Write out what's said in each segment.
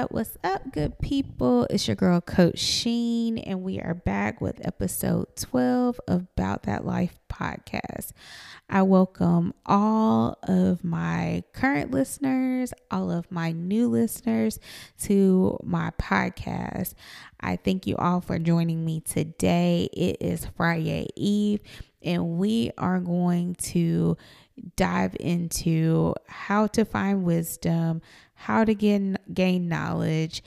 What's up? What's up, good people? It's your girl, Coach Sheen, and we are back with episode 12 of About That Life podcast. I welcome all of my current listeners, all of my new listeners to my podcast. I thank you all for joining me today. It is Friday Eve, and we are going to dive into how to find wisdom, how to get, gain knowledge,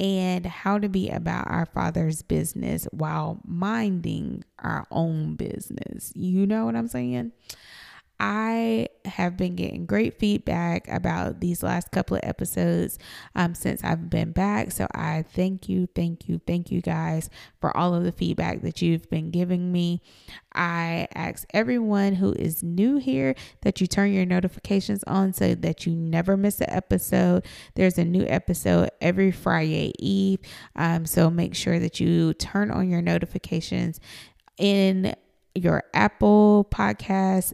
and how to be about our Father's business while minding our own business. You know what I'm saying? I have been getting great feedback about these last couple of episodes um, since I've been back. So I thank you, thank you, thank you guys for all of the feedback that you've been giving me. I ask everyone who is new here that you turn your notifications on so that you never miss an episode. There's a new episode every Friday Eve. Um, so make sure that you turn on your notifications in your Apple podcast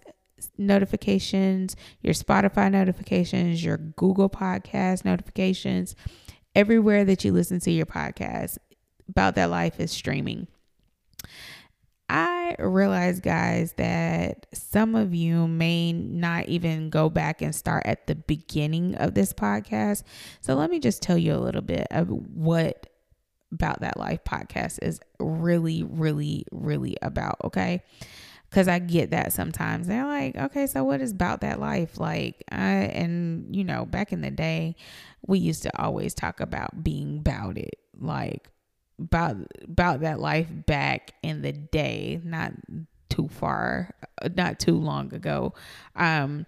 notifications, your Spotify notifications, your Google Podcast notifications, everywhere that you listen to your podcast. About That Life is streaming. I realize, guys, that some of you may not even go back and start at the beginning of this podcast. So let me just tell you a little bit of what About That Life podcast is really, really, really about. Okay because I get that sometimes. They're like, okay, so what is about that life? Like, I, and you know, back in the day, we used to always talk about being about it, like about about that life back in the day, not too far, not too long ago. Um,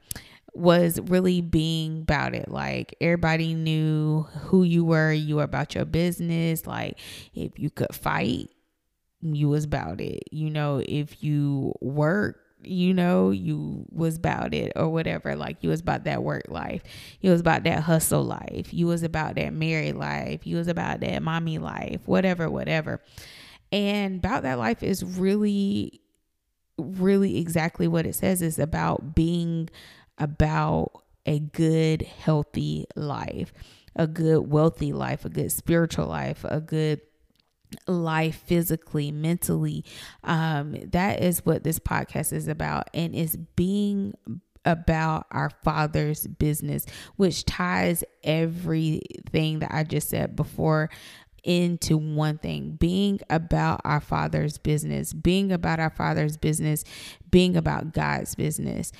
was really being about it. Like everybody knew who you were, you were about your business. Like if you could fight, you was about it. You know, if you work, you know, you was about it or whatever. Like you was about that work life. You was about that hustle life. You was about that married life. You was about that mommy life, whatever, whatever. And about that life is really, really exactly what it says. It's about being about a good, healthy life, a good, wealthy life, a good spiritual life, a good life physically, mentally. Um, that is what this podcast is about, and is being about our Father's business, which ties everything that I just said before into one thing being about our Father's business, being about our Father's business, being about God's business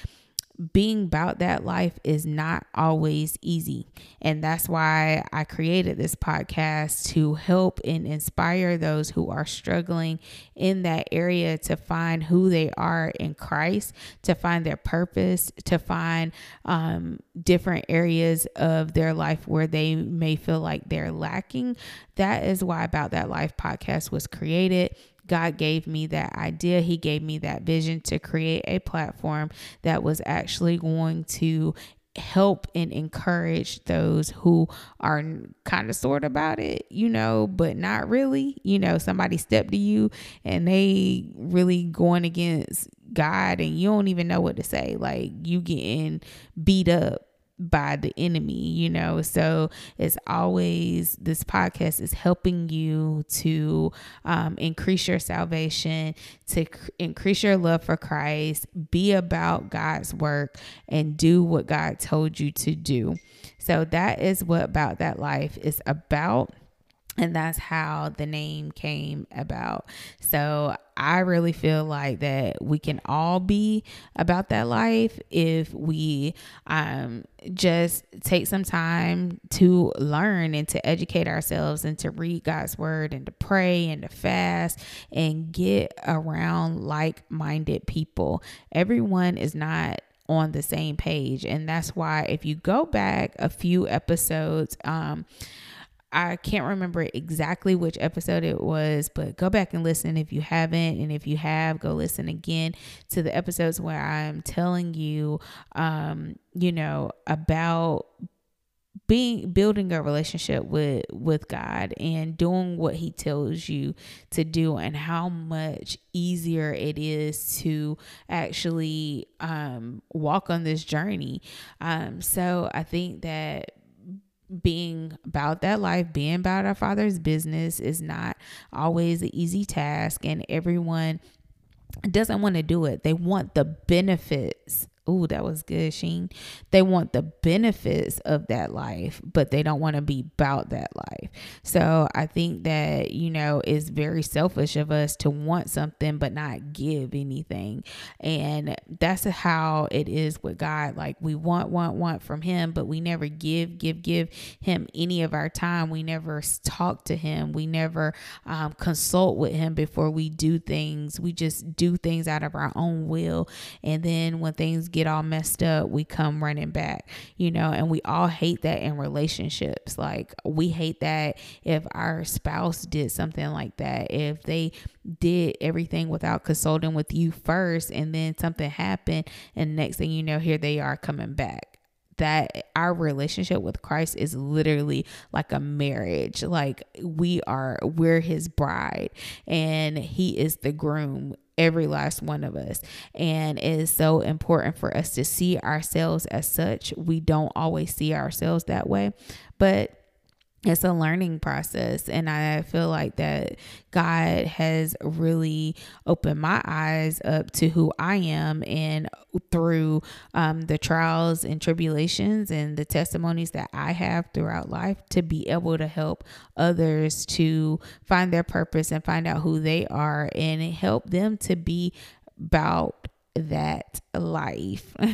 being about that life is not always easy. And that's why I created this podcast to help and inspire those who are struggling in that area to find who they are in Christ, to find their purpose, to find um, different areas of their life where they may feel like they're lacking. That is why About That Life podcast was created God gave me that idea. He gave me that vision to create a platform that was actually going to help and encourage those who are kind of sort about it, you know, but not really. You know, somebody stepped to you and they really going against God and you don't even know what to say. Like you getting beat up by the enemy, you know. So it's always this podcast is helping you to um, increase your salvation, to cr- increase your love for Christ, be about God's work, and do what God told you to do. So that is what About That Life is about. And that's how the name came about. So I really feel like that we can all be about that life if we um, just take some time to learn and to educate ourselves and to read God's word and to pray and to fast and get around like minded people. Everyone is not on the same page. And that's why if you go back a few episodes, um, I can't remember exactly which episode it was, but go back and listen if you haven't. And if you have, go listen again to the episodes where I'm telling you, um, you know, about being building a relationship with with God and doing what he tells you to do and how much easier it is to actually um walk on this journey um so i think that being about that life, being about our Father's business is not always an easy task, and everyone doesn't want to do it. They want the benefits Ooh, that was good, Sheen. They want the benefits of that life, but they don't want to be about that life. So I think that, you know, it's very selfish of us to want something but not give anything. And that's how it is with God. Like we want, want, want from Him, but we never give, give, give Him any of our time. We never talk to Him. We never um, consult with Him before we do things. We just do things out of our own will. And then when things get all messed up, we come running back, you know, and we all hate that in relationships. Like, we hate that if our spouse did something like that, if they did everything without consulting with you first, and then something happened, and next thing you know, here they are coming back that our relationship with Christ is literally like a marriage. Like we are, we're his bride and he is the groom every last one of us. And it is so important for us to see ourselves as such. We don't always see ourselves that way, but it's a learning process and i feel like that god has really opened my eyes up to who i am and through um, the trials and tribulations and the testimonies that i have throughout life to be able to help others to find their purpose and find out who they are and help them to be about that life.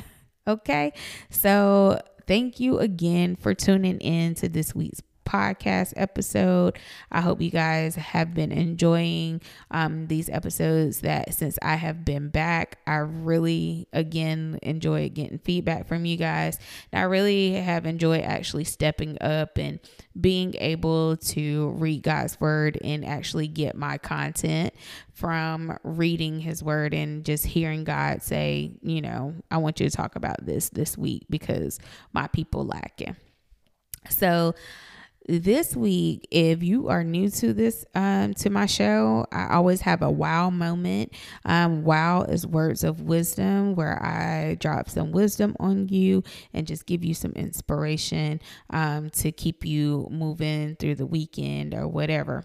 Okay? So thank you again for tuning in to this week's podcast episode. I hope you guys have been enjoying um, these episodes that since I have been back, I really, again, enjoy getting feedback from you guys. And I really have enjoyed actually stepping up and being able to read God's word and actually get my content from reading his word and just hearing God say, you know, I want you to talk about this this week because my people lack it. So, this week if you are new to this um, to my show i always have a wow moment. Um, wow is words of wisdom where i drop some wisdom on you and just give you some inspiration um, to keep you moving through the weekend or whatever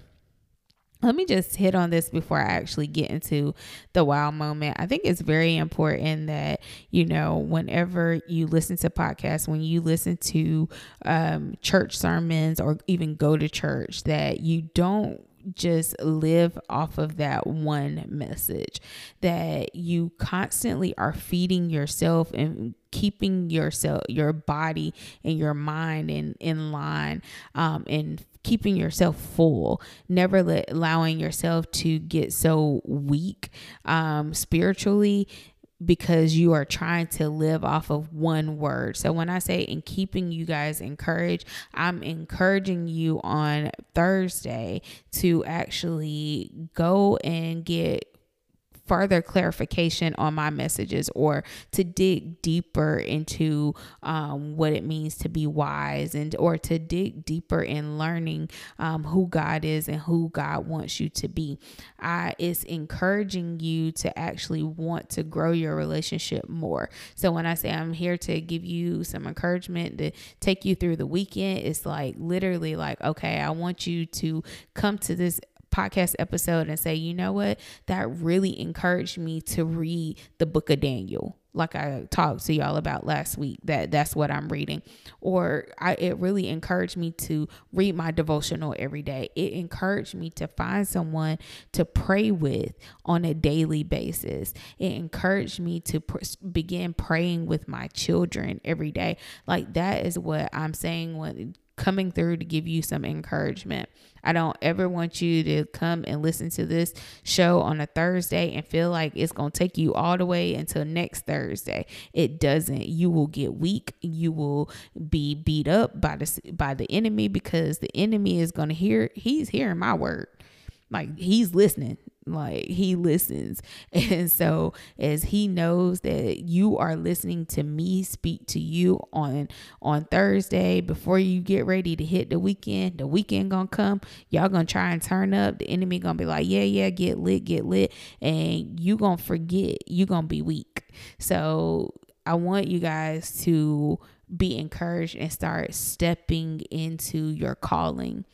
let me just hit on this before I actually get into the wow moment. I think it's very important that, you know, whenever you listen to podcasts, when you listen to um, church sermons or even go to church, that you don't just live off of that one message that you constantly are feeding yourself and keeping yourself your body and your mind in in line um and keeping yourself full, never let, allowing yourself to get so weak um, spiritually because you are trying to live off of one word. So when I say in keeping you guys encouraged, I'm encouraging you on Thursday to actually go and get further clarification on my messages or to dig deeper into um, what it means to be wise and or to dig deeper in learning um, who God is and who God wants you to be. I it's encouraging you to actually want to grow your relationship more. So when I say I'm here to give you some encouragement to take you through the weekend, it's like literally like, okay, I want you to come to this podcast episode and say, you know what, that really encouraged me to read the book of Daniel like I talked to y'all about last week that that's what I'm reading or I it really encouraged me to read my devotional every day. It encouraged me to find someone to pray with on a daily basis. It encouraged me to pr- begin praying with my children every day. Like that is what I'm saying when coming through to give you some encouragement. I don't ever want you to come and listen to this show on a Thursday and feel like it's going to take you all the way until next Thursday. It doesn't. You will get weak. You will be beat up by the by the enemy because the enemy is going to hear he's hearing my word. Like he's listening like he listens. And so as he knows that you are listening to me speak to you on on thursday before you get ready to hit the weekend the weekend gonna come. Y'all gonna try and turn up. The enemy gonna be like yeah yeah get lit get lit. And you gonna forget. You gonna be weak. So i want you guys to be encouraged and start stepping into your calling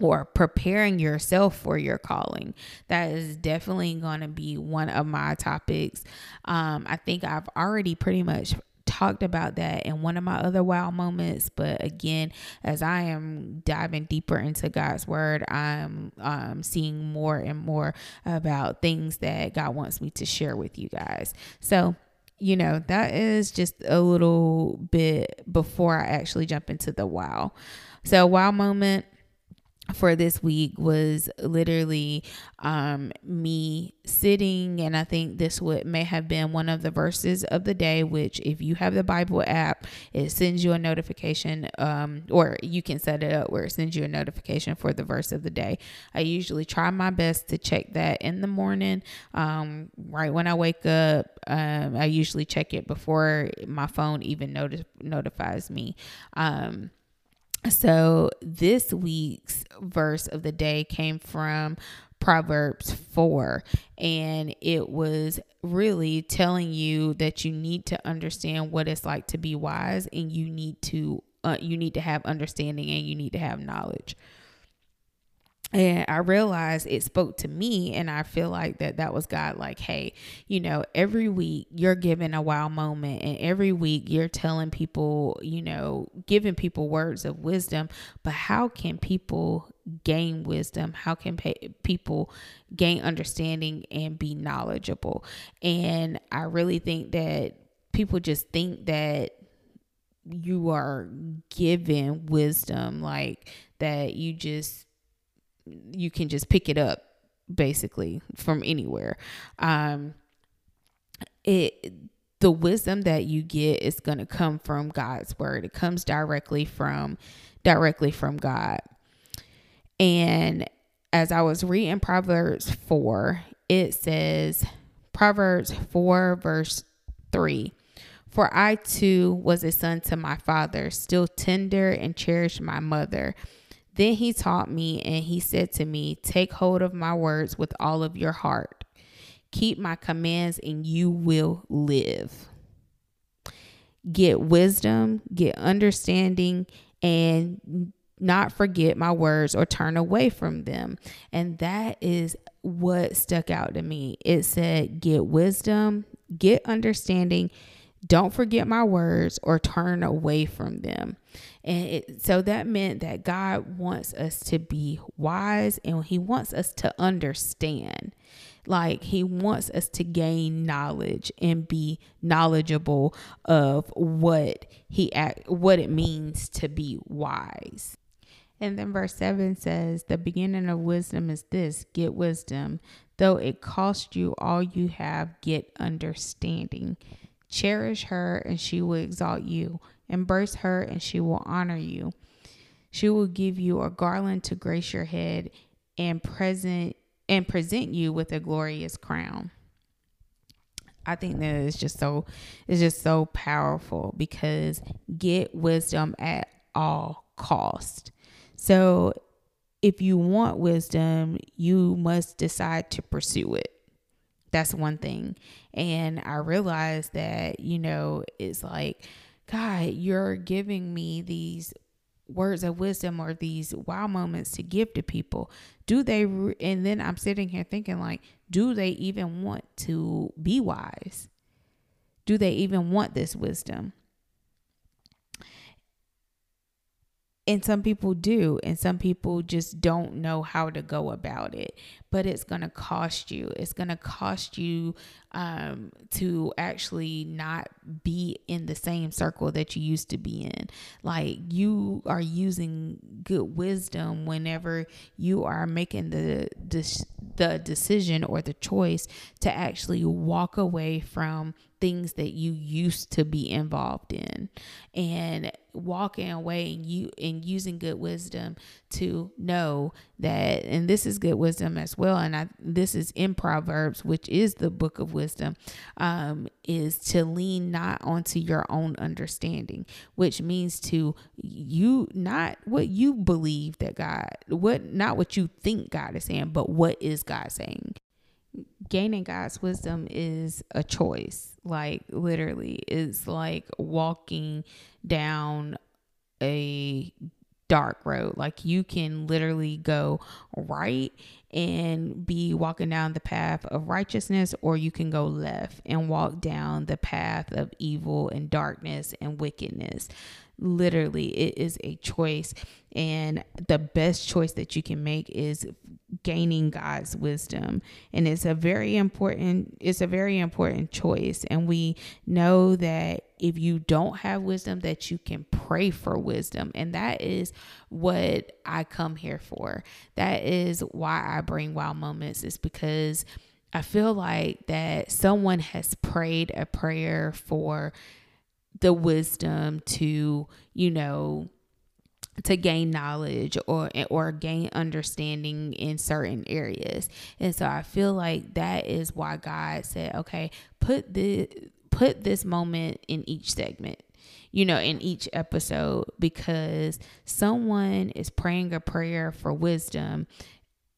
or preparing yourself for your calling. That is definitely going to be one of my topics. Um, I think I've already pretty much talked about that in one of my other wow moments but again as i am diving deeper into god's word i'm um, seeing more and more about things that god wants me to share with you guys so you know that is just a little bit before i actually jump into the wow so wow moment for this week was literally um, me sitting and i think this would may have been one of the verses of the day which if you have the bible app it sends you a notification um, or you can set it up where it sends you a notification for the verse of the day. I usually try my best to check that in the morning um, right when i wake up. Um, i usually check it before my phone even noti- notifies me. Um, so this week's verse of the day came from Proverbs 4, and it was really telling you that you need to understand what it's like to be wise and you need to uh, you need to have understanding and you need to have knowledge and I realized it spoke to me, and I feel like that that was God. Like, hey, you know, every week you're giving a wow moment, and every week you're telling people, you know, giving people words of wisdom. But how can people gain wisdom? How can people gain understanding and be knowledgeable? And I really think that people just think that you are given wisdom, like that you just you can just pick it up basically from anywhere. Um, it the wisdom that you get is going to come from God's word. It comes directly from directly from God. And as I was reading Proverbs 4, it says Proverbs 4 verse 3 For I too was a son to my father, still tender and cherished my mother. Then he taught me, and he said to me, Take hold of my words with all of your heart. Keep my commands, and you will live. Get wisdom, get understanding, and not forget my words or turn away from them. And that is what stuck out to me. It said, Get wisdom, get understanding, don't forget my words or turn away from them. And it, so that meant that God wants us to be wise and He wants us to understand. Like He wants us to gain knowledge and be knowledgeable of what He what it means to be wise. And then verse 7 says, The beginning of wisdom is this get wisdom. Though it cost you all you have, get understanding. Cherish her, and she will exalt you. Embrace her, and she will honor you. She will give you a garland to grace your head and present and present you with a glorious crown. I think that is just so it's just so powerful because get wisdom at all cost. So if you want wisdom, you must decide to pursue it. That's one thing. And I realized that, you know, it's like, God, you're giving me these words of wisdom or these wow moments to give to people. Do they, and then I'm sitting here thinking, like, do they even want to be wise? Do they even want this wisdom? and some people do and some people just don't know how to go about it but it's going to cost you. It's going to cost you um, to actually not be in the same circle that you used to be in. Like you are using good wisdom whenever you are making the the, the decision or the choice to actually walk away from things that you used to be involved in. And walking away and you and using good wisdom to know that and this is good wisdom as well and I, this is in proverbs which is the book of wisdom um, is to lean not onto your own understanding which means to you not what you believe that god what not what you think god is saying but what is god saying gaining God's wisdom is a choice. Like literally, it's like walking down a dark road. Like you can literally go right and be walking down the path of righteousness, or you can go left and walk down the path of evil and darkness and wickedness. Literally, it is a choice. And the best choice that you can make is gaining God's wisdom. And it's a very important, it's a very important choice. And we know that if you don't have wisdom, that you can pray for wisdom. And that is what I come here for. That is why I bring wild moments, is because I feel like that someone has prayed a prayer for the wisdom to, you know, to gain knowledge or or gain understanding in certain areas. And so I feel like that is why God said, "Okay, put the put this moment in each segment." You know, in each episode because someone is praying a prayer for wisdom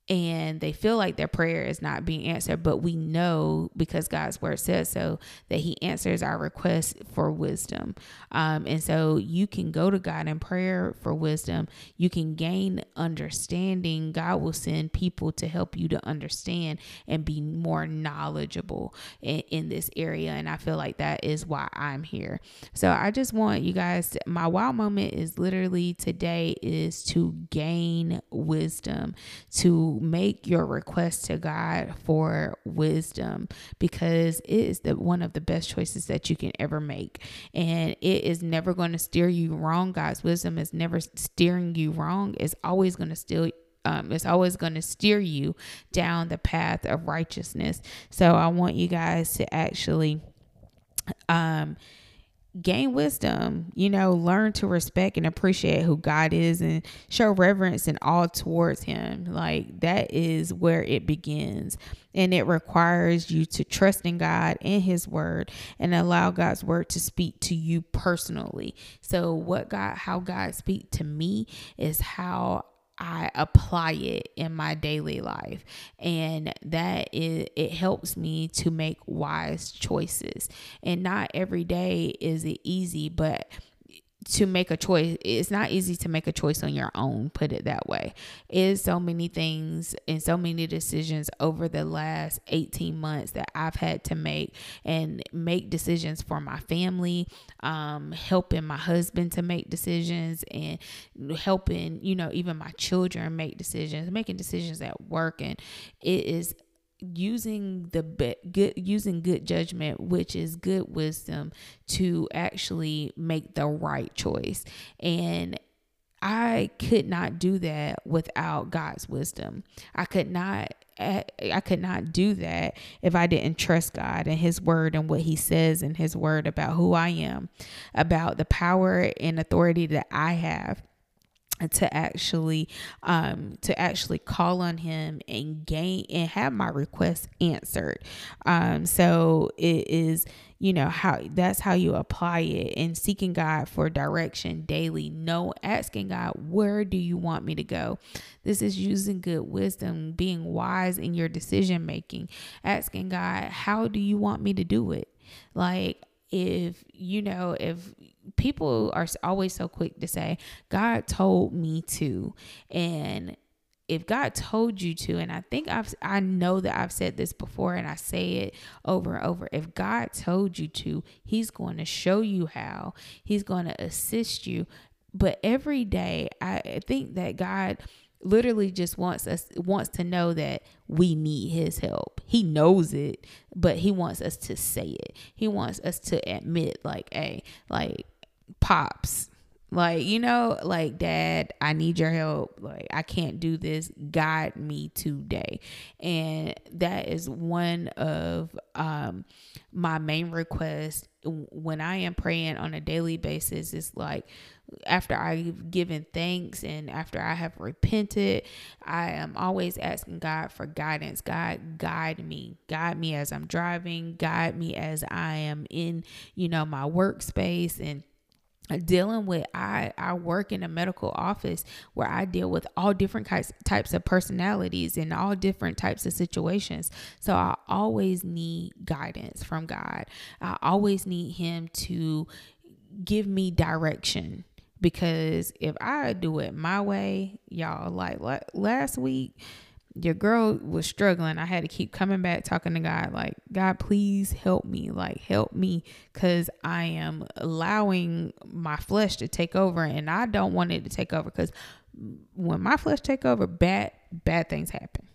and they feel like their prayer is not being answered but we know because god's word says so that he answers our requests for wisdom. Um, and so you can go to god in prayer for wisdom. You can gain understanding. God will send people to help you to understand and be more knowledgeable in, in this area. And i feel like that is why i'm here. So i just want you guys to, my wow moment is literally today is to gain wisdom to make your request to God for wisdom because it is the one of the best choices that you can ever make. And it is never going to steer you wrong. God's wisdom is never steering you wrong. It's always going to still um, it's always going to steer you down the path of righteousness. So I want you guys to actually um gain wisdom, you know, learn to respect and appreciate who God is and show reverence and all towards Him. Like that is where it begins. And it requires you to trust in God and His Word and allow God's Word to speak to you personally. So, what God, how God speak to me is how I apply it in my daily life. And that is, it helps me to make wise choices. And not every day is it easy, but to make a choice it's not easy to make a choice on your own put it that way. Is so many things and so many decisions over the last 18 months that i've had to make and make decisions for my family um, helping my husband to make decisions and helping you know even my children make decisions making decisions at work. And it is using the be- good using good judgment which is good wisdom to actually make the right choice and I could not do that without God's wisdom. I could not I could not do that if I didn't trust God and his word and what he says in his word about who I am, about the power and authority that I have to actually um to actually call on him and gain and have my request answered. Um so it is you know how that's how you apply it and seeking god for direction daily. No asking god where do you want me to go? This is using good wisdom being wise in your decision making. Asking god how do you want me to do it? Like if you know if people are always so quick to say god told me to and if God told you to, and I think I've, I know that I've said this before and I say it over and over. If God told you to, He's going to show you how, He's going to assist you. But every day, I think that God literally just wants us wants to know that we need his help. He knows it, but he wants us to say it. He wants us to admit like, "Hey, like pops, like, you know, like, dad, I need your help. Like, I can't do this. Guide me today. And that is one of um, my main requests when I am praying on a daily basis. Is like, after I've given thanks and after I have repented, I am always asking God for guidance. God, guide me. Guide me as I'm driving. Guide me as I am in, you know, my workspace and dealing with I I work in a medical office where I deal with all different types types of personalities and all different types of situations. So I always need guidance from God. I always need him to give me direction because if I do it my way, y'all like last week your girl was struggling. I had to keep coming back talking to God, like, God, please help me. Like, help me because I am allowing my flesh to take over and I don't want it to take over because when my flesh take over, bad, bad things happen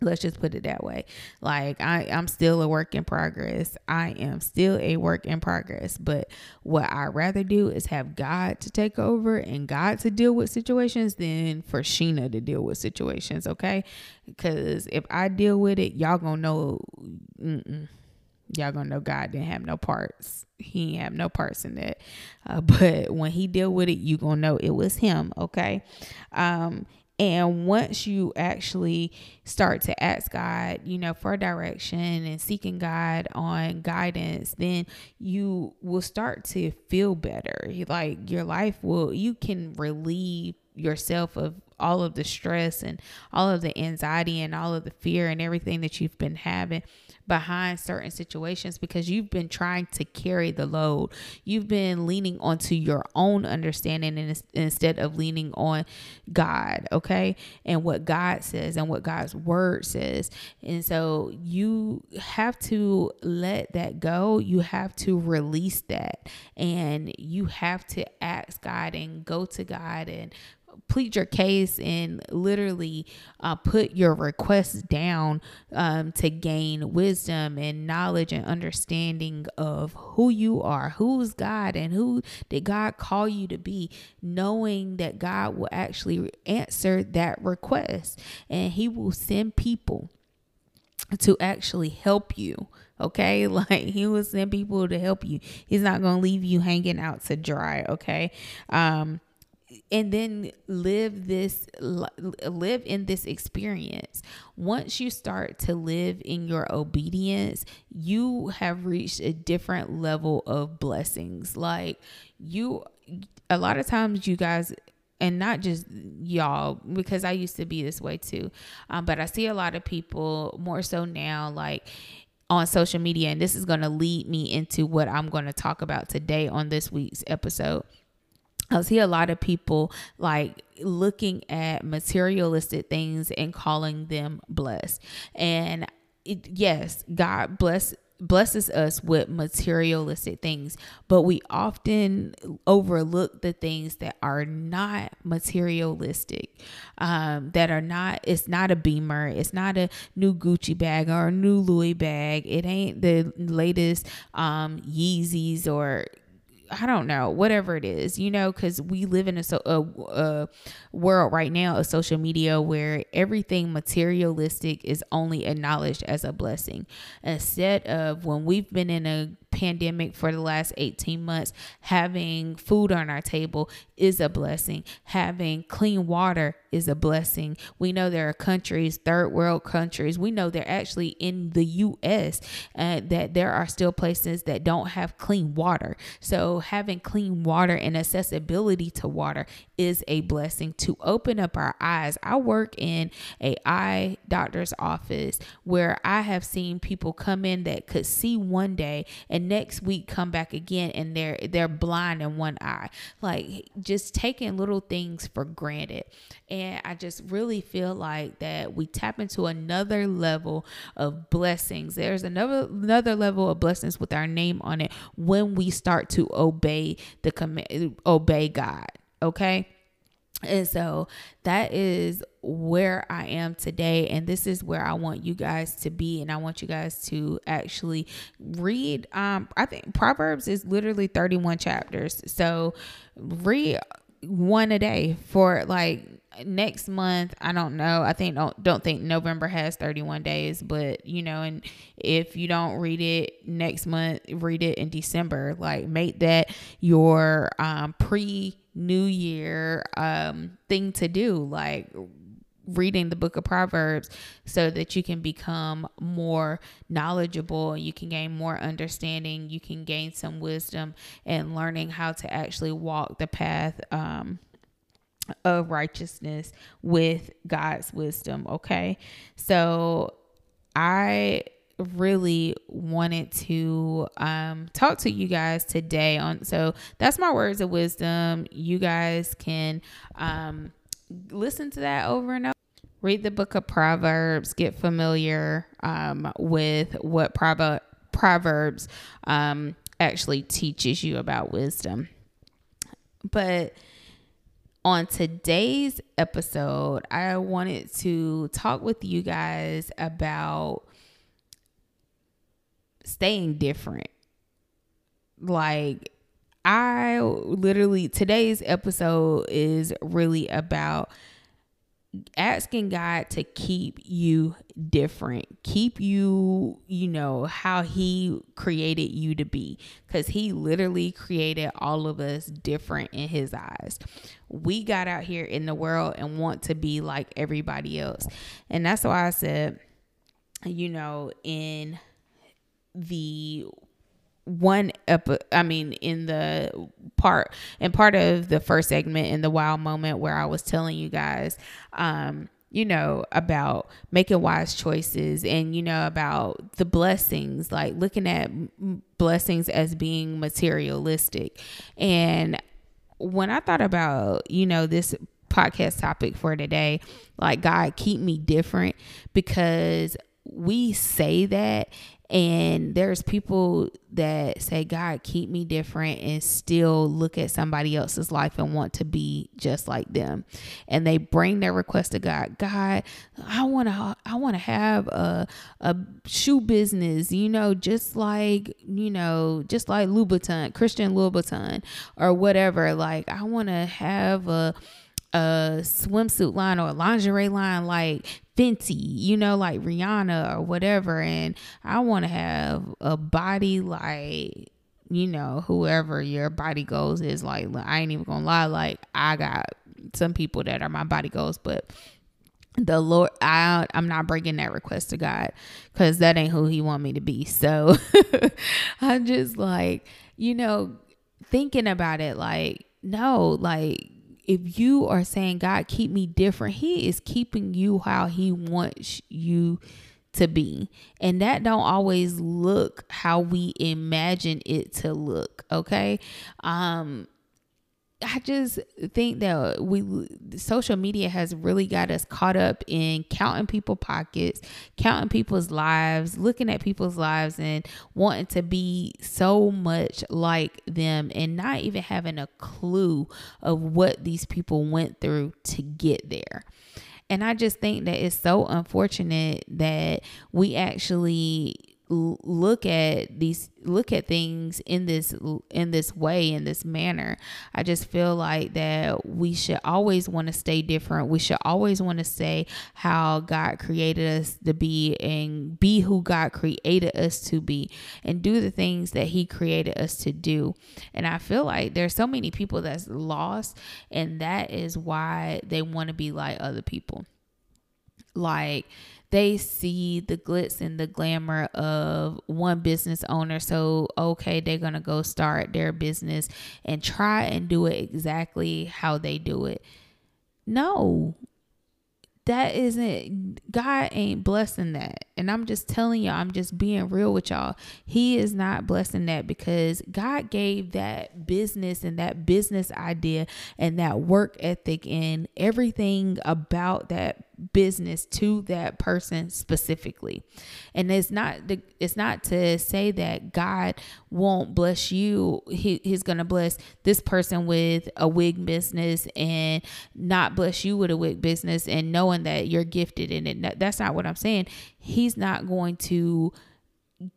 let's just put it that way. Like I, i'm still a work in progress. I am still a work in progress. But what i rather do is have god to take over and god to deal with situations than for sheena to deal with situations okay? Because if i deal with it y'all gonna know y'all gonna know god didn't have no parts. He didn't have no parts in that. Uh, but when he deal with it you gonna know it was him okay? Um and once you actually start to ask God, you know, for direction and seeking God on guidance, then you will start to feel better. Like your life will, you can relieve yourself of all of the stress and all of the anxiety and all of the fear and everything that you've been having behind certain situations because you've been trying to carry the load. You've been leaning onto your own understanding and instead of leaning on God, okay? And what God says and what God's word says. And so you have to let that go. You have to release that and you have to ask God and go to God and plead your case and literally uh, put your requests down um, to gain wisdom and knowledge and understanding of who you are, who's God, and who did God call you to be, knowing that God will actually answer that request and He will send people to actually help you okay? Like he will send people to help you. He's not gonna leave you hanging out to dry okay? Um and then live this live in this experience. Once you start to live in your obedience you have reached a different level of blessings. Like you a lot of times you guys and not just y'all because i used to be this way too um, but i see a lot of people more so now like on social media and this is going to lead me into what i'm going to talk about today on this week's episode I see a lot of people like looking at materialistic things and calling them blessed. And it, yes, God bless blesses us with materialistic things, but we often overlook the things that are not materialistic, um, that are not, it's not a beamer, it's not a new Gucci bag or a new Louis bag, it ain't the latest um, Yeezys or I don't know, whatever it is, you know, because we live in a, so, a, a world right now of social media where everything materialistic is only acknowledged as a blessing. Instead of when we've been in a pandemic for the last 18 months, having food on our table is a blessing. Having clean water is a blessing. We know there are countries, third world countries, we know they're actually in the US uh, that there are still places that don't have clean water. So having clean water and accessibility to water is a blessing to open up our eyes. I work in a eye doctor's office where I have seen people come in that could see one day and next week come back again and they're they're blind in one eye. Like just taking little things for granted. And I just really feel like that we tap into another level of blessings. There's another another level of blessings with our name on it when we start to obey the command obey God okay and so that is where I am today. And this is where I want you guys to be. And I want you guys to actually read. Um, I think Proverbs is literally 31 chapters. So read one a day for like next month i don't know. I think don't don't think november has 31 days but you know and if you don't read it next month read it in december. Like make that your um pre new year um thing to do like reading the book of Proverbs so that you can become more knowledgeable, you can gain more understanding, you can gain some wisdom and learning how to actually walk the path um, of righteousness with God's wisdom. Okay. So I really wanted to um, talk to you guys today on so that's my words of wisdom you guys can um, listen to that over and over read the book of proverbs get familiar um, with what Prover- proverbs um, actually teaches you about wisdom but on today's episode i wanted to talk with you guys about staying different. Like, I literally, today's episode is really about asking God to keep you different, keep you, you know, how He created you to be, because He literally created all of us different in His eyes. We got out here in the world and want to be like everybody else. And that's why I said, you know, in the one up i mean in the part and part of the first segment in the wild moment where i was telling you guys um you know about making wise choices and you know about the blessings like looking at blessings as being materialistic. And when i thought about you know this podcast topic for today like god keep me different because we say that and there's people that say, God, keep me different, and still look at somebody else's life and want to be just like them. And they bring their request to God. God, I want to, I want to have a, a shoe business, you know, just like, you know, just like Louboutin, Christian Louboutin, or whatever. Like, I want to have a, a swimsuit line or a lingerie line like Fenty, you know, like Rihanna or whatever. And I want to have a body like, you know, whoever your body goals is like. I ain't even gonna lie, like I got some people that are my body goals, but the Lord, I I'm not bringing that request to God because that ain't who He want me to be. So I'm just like, you know, thinking about it, like no, like if you are saying, God, keep me different, He is keeping you how He wants you to be. And that don't always look how we imagine it to look. Okay. Um, I just think that we social media has really got us caught up in counting people pockets, counting people's lives, looking at people's lives and wanting to be so much like them and not even having a clue of what these people went through to get there. And I just think that it's so unfortunate that we actually look at these look at things in this in this way in this manner. I just feel like that we should always want to stay different. We should always want to say how god created us to be and be who god created us to be and do the things that he created us to do. And i feel like there's so many people that's lost and that is why they want to be like other people like they see the glitz and the glamour of one business owner. So, okay, they're going to go start their business and try and do it exactly how they do it. No, that isn't God ain't blessing that. And I'm just telling y'all, I'm just being real with y'all. He is not blessing that because God gave that business and that business idea and that work ethic and everything about that business to that person specifically. And it's not the it's not to say that God won't bless you. He, he's going to bless this person with a wig business and not bless you with a wig business and knowing that you're gifted in it. That's not what I'm saying. He's not going to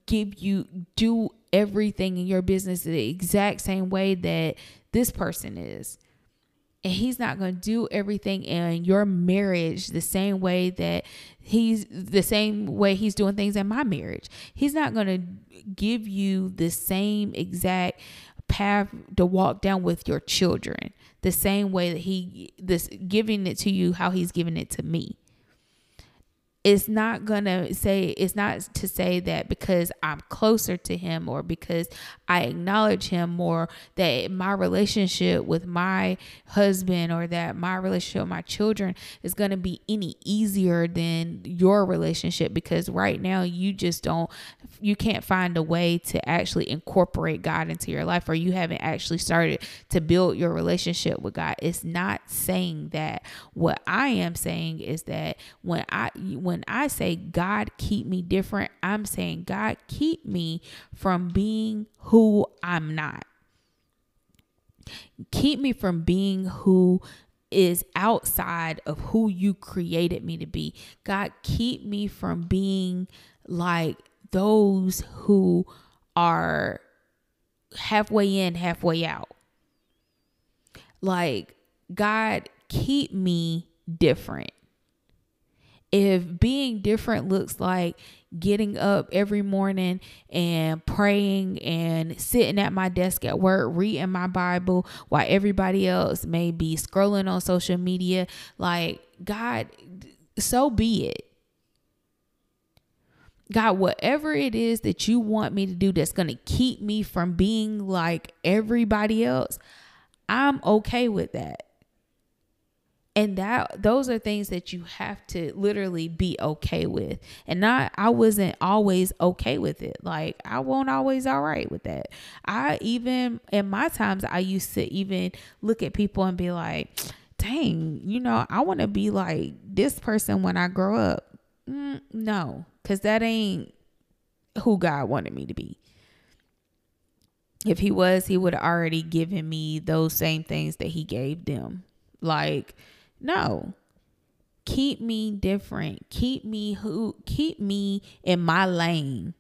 give you do everything in your business the exact same way that this person is and he's not going to do everything in your marriage the same way that he's the same way he's doing things in my marriage. He's not going to give you the same exact path to walk down with your children the same way that he this giving it to you how he's giving it to me it's not gonna say it's not to say that because I'm closer to him or because I acknowledge him more that my relationship with my husband or that my relationship with my children is gonna be any easier than your relationship because right now you just don't you can't find a way to actually incorporate God into your life or you haven't actually started to build your relationship with God. It's not saying that. What I am saying is that when I when I say God keep me different, I'm saying God keep me from being who I'm not. Keep me from being who is outside of who you created me to be. God, keep me from being like those who are halfway in, halfway out. Like, God, keep me different if being different looks like getting up every morning and praying and sitting at my desk at work reading my bible while everybody else may be scrolling on social media like god so be it. God, whatever it is that you want me to do that's going to keep me from being like everybody else, I'm okay with that and that those are things that you have to literally be okay with. And not i wasn't always okay with it. Like i won't always all right with that. I even in my times i used to even look at people and be like dang you know i want to be like this person when i grow up. Mm, no because that ain't who god wanted me to be. If he was he would have already given me those same things that he gave them. Like no. Keep me different. Keep me who keep me in my lane.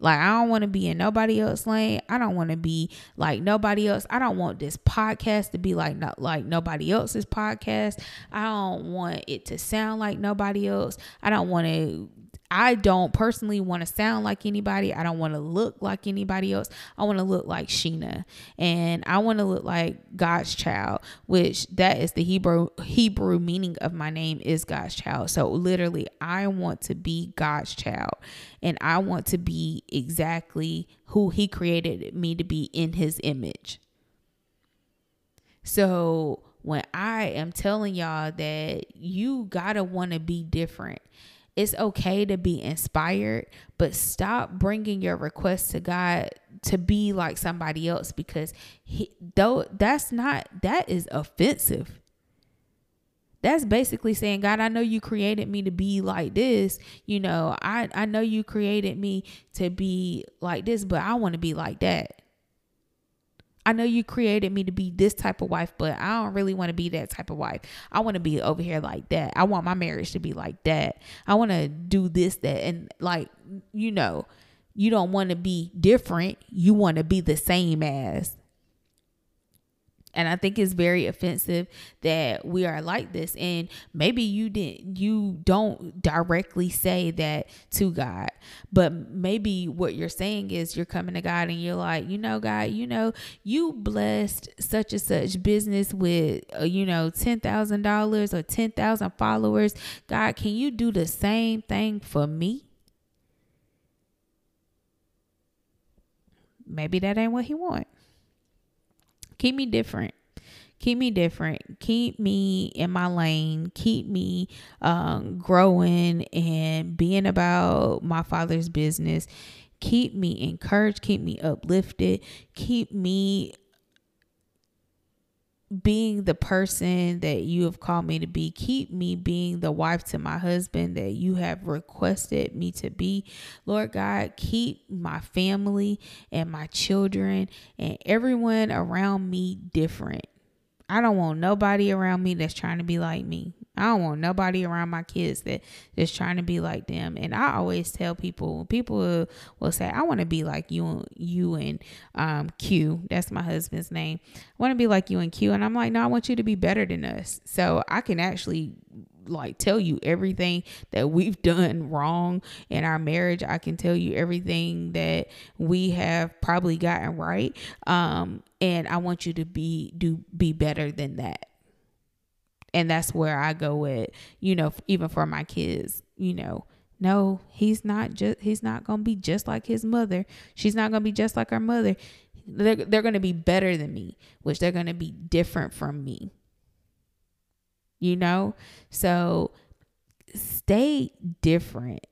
Like I don't want to be in nobody else lane. I don't want to be like nobody else. I don't want this podcast to be like not like nobody else's podcast. I don't want it to sound like nobody else. I don't want to I don't personally want to sound like anybody. I don't want to look like anybody else. I want to look like Sheena and I want to look like God's child, which that is the Hebrew Hebrew meaning of my name is God's child. So literally I want to be God's child and I want to be exactly who he created me to be in his image. So when I am telling y'all that you got to want to be different it's okay to be inspired, but stop bringing your requests to God to be like somebody else because he though that's not that is offensive. That's basically saying, God, I know you created me to be like this. You know, I, I know you created me to be like this, but I want to be like that. I know you created me to be this type of wife, but I don't really want to be that type of wife. I want to be over here like that. I want my marriage to be like that. I want to do this, that, and like, you know, you don't want to be different. You want to be the same as. And I think it's very offensive that we are like this. And maybe you didn't, you don't directly say that to God, but maybe what you're saying is you're coming to God and you're like, you know, God, you know, you blessed such and such business with, uh, you know, $10,000 or 10,000 followers. God, can you do the same thing for me? Maybe that ain't what he want. Keep me different. Keep me different. Keep me in my lane. Keep me um, growing and being about my father's business. Keep me encouraged. Keep me uplifted. Keep me being the person that you have called me to be. Keep me being the wife to my husband that you have requested me to be. Lord God, keep my family and my children and everyone around me different. I don't want nobody around me that's trying to be like me. I don't want nobody around my kids that is trying to be like them. And I always tell people, people will, say, I want to be like you, you and um, Q. That's my husband's name. I want to be like you and Q. And I'm like, no, I want you to be better than us. So I can actually like tell you everything that we've done wrong in our marriage. I can tell you everything that we have probably gotten right. Um, and I want you to be do be better than that. And that's where I go with, you know, even for my kids, you know, no, he's not just he's not going to be just like his mother. She's not going to be just like our mother. They're, they're going to be better than me, which they're going to be different from me. You know? So stay different.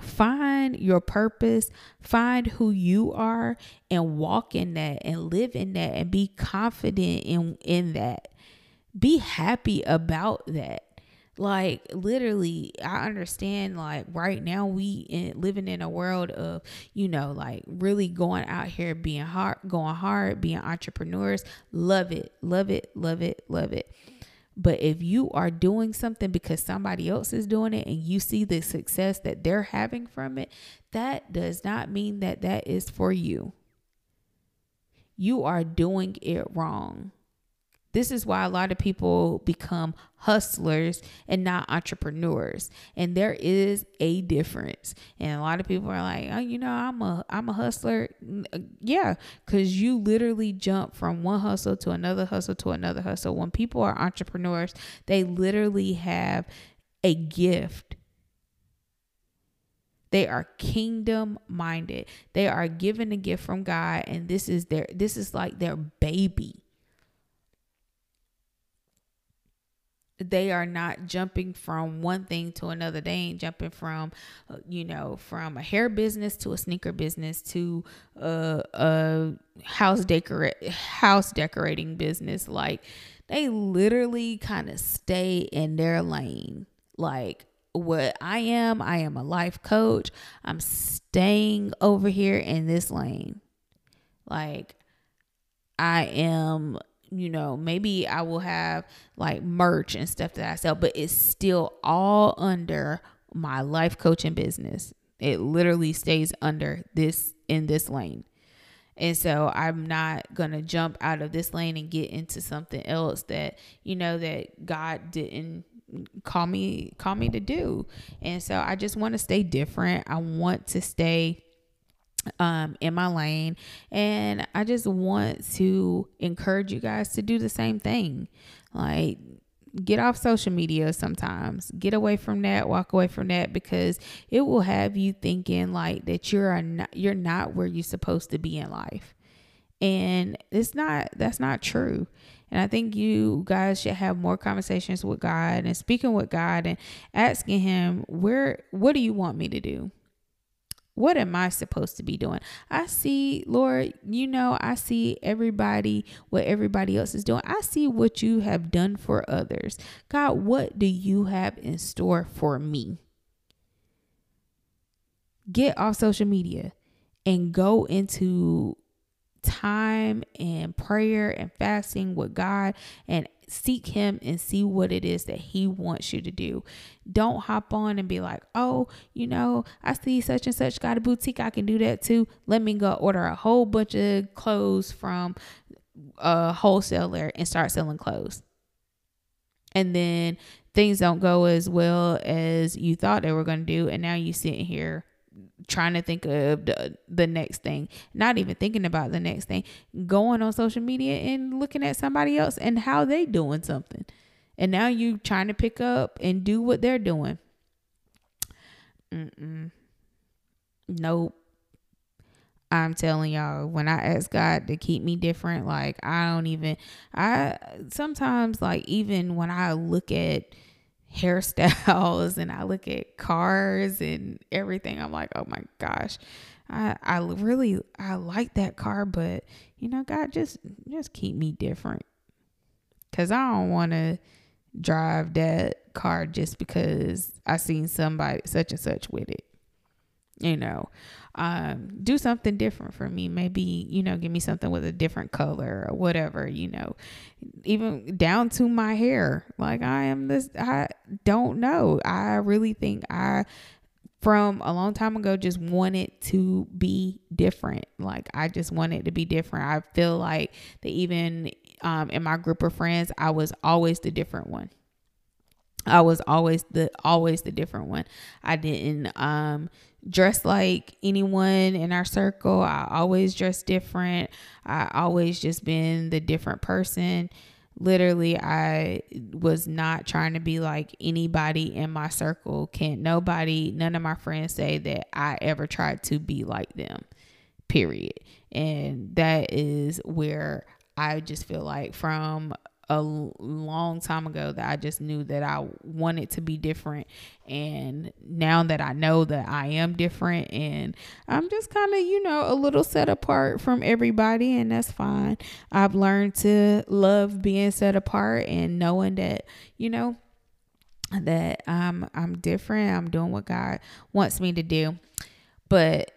Find your purpose, find who you are and walk in that and live in that and be confident in in that. Be happy about that. Like literally i understand like right now we in, living in a world of you know like really going out here being hard going hard being entrepreneurs. Love it love it love it love it. But if you are doing something because somebody else is doing it and you see the success that they're having from it that does not mean that that is for you. You are doing it wrong this is why a lot of people become hustlers and not entrepreneurs. And there is a difference. And a lot of people are like, "Oh, you know, I'm a I'm a hustler." Uh, yeah, cuz you literally jump from one hustle to another hustle to another hustle. When people are entrepreneurs, they literally have a gift they are kingdom minded they are given a gift from god and this is their this is like their baby they are not jumping from one thing to another. They ain't jumping from, uh, you know, from a hair business to a sneaker business to a, a house decorate house decorating business. Like they literally kind of stay in their lane. Like what I am, I am a life coach. I'm staying over here in this lane. Like I am you know, maybe I will have like merch and stuff that I sell, but it's still all under my life coaching business. It literally stays under this in this lane. And so I'm not going to jump out of this lane and get into something else that, you know, that God didn't call me call me to do. And so I just want to stay different. I want to stay um, in my lane. And I just want to encourage you guys to do the same thing. Like, get off social media sometimes. Get away from that. Walk away from that because it will have you thinking like that you're not, you're not where you're supposed to be in life. And it's not that's not true. And i think you guys should have more conversations with god and speaking with god and asking him where what do you want me to do what am I supposed to be doing? I see, Lord, you know, I see everybody, what everybody else is doing. I see what you have done for others. God, what do you have in store for me? Get off social media and go into time and prayer and fasting with God and seek him and see what it is that he wants you to do. Don't hop on and be like, oh, you know, I see such and such got a boutique. I can do that too. Let me go order a whole bunch of clothes from a wholesaler and start selling clothes. And then things don't go as well as you thought they were going to do. And now you sitting here trying to think of the, the next thing, not even thinking about the next thing, going on social media and looking at somebody else and how they doing something. And now you trying to pick up and do what they're doing. Mm-mm. Nope. I'm telling y'all, when I ask God to keep me different, like I don't even I sometimes like even when I look at hairstyles and I look at cars and everything, I'm like, oh my gosh, I I really I like that car, but you know, God just just keep me different, cause I don't want to drive that car just because I seen somebody such and such with it you know um, do something different for me. Maybe you know give me something with a different color or whatever you know. Even down to my hair. Like i am this i don't know. I really think i from a long time ago just wanted to be different. Like i just wanted to be different. I feel like that even um, in my group of friends i was always the different one I was always the always the different one. I didn't um dress like anyone in our circle. I always dress different. I always just been the different person. Literally, I was not trying to be like anybody in my circle. Can't nobody, none of my friends say that I ever tried to be like them. Period. And that is where I just feel like from a long time ago that I just knew that I wanted to be different. And now that I know that I am different and I'm just kind of, you know, a little set apart from everybody, and that's fine. I've learned to love being set apart and knowing that, you know, that I'm I'm different. I'm doing what God wants me to do. But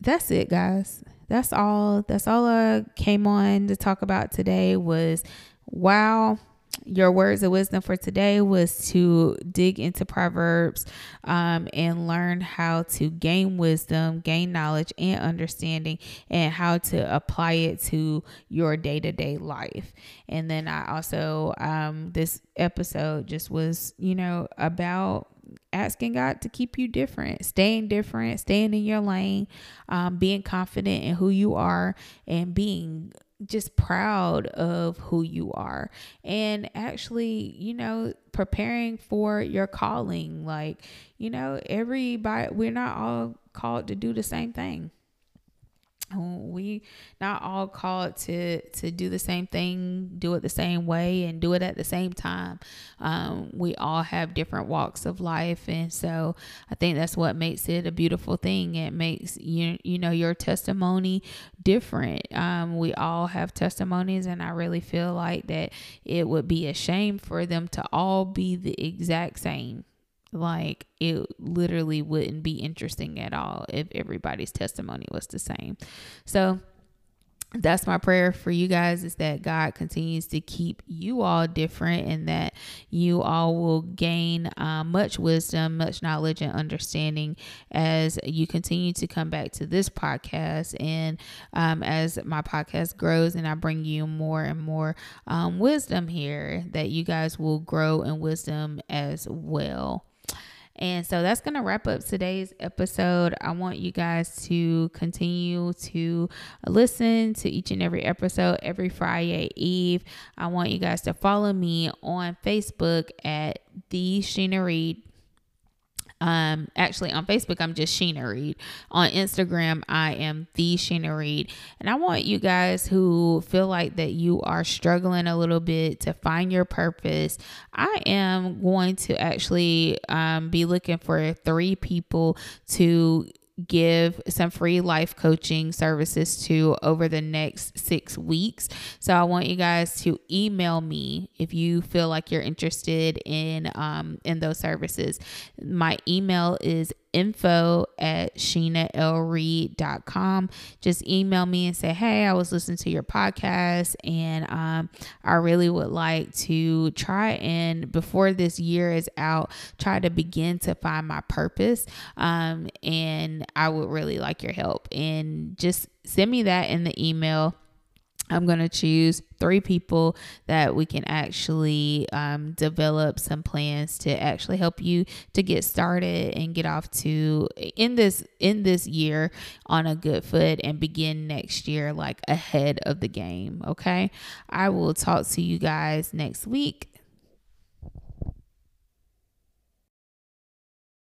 that's it, guys. That's all. That's all I came on to talk about today was wow your words of wisdom for today was to dig into Proverbs um, and learn how to gain wisdom, gain knowledge and understanding, and how to apply it to your day to day life. And then I also, um, this episode just was, you know, about asking God to keep you different, staying different, staying in your lane, um, being confident in who you are, and being just proud of who you are. And actually you know preparing for your calling like you know everybody we're not all called to do the same thing we not all called to to do the same thing do it the same way and do it at the same time. Um, we all have different walks of life and so i think that's what makes it a beautiful thing. It makes you you know your testimony different. Um, we all have testimonies and i really feel like that it would be a shame for them to all be the exact same like it literally wouldn't be interesting at all if everybody's testimony was the same. So that's my prayer for you guys is that God continues to keep you all different and that you all will gain uh, much wisdom, much knowledge, and understanding as you continue to come back to this podcast. And um, as my podcast grows and I bring you more and more um, wisdom here, that you guys will grow in wisdom as well. And so that's going to wrap up today's episode. I want you guys to continue to uh, listen to each and every episode every Friday Eve. I want you guys to follow me on Facebook at the Sheena Reed um, actually on Facebook, I'm just Sheena Reed. On Instagram, I am the Sheena Reed. And I want you guys who feel like that you are struggling a little bit to find your purpose. I am going to actually um, be looking for three people to give some free life coaching services to over the next six weeks. So I want you guys to email me if you feel like you're interested in um, in those services. My email is info at sheenalreed.com. Just email me and say, hey, I was listening to your podcast and um, I really would like to try and before this year is out, try to begin to find my purpose. Um, and I would really like your help. And just send me that in the email I'm going to choose three people that we can actually um, develop some plans to actually help you to get started and get off to in this in this year on a good foot and begin next year like ahead of the game okay? I will talk to you guys next week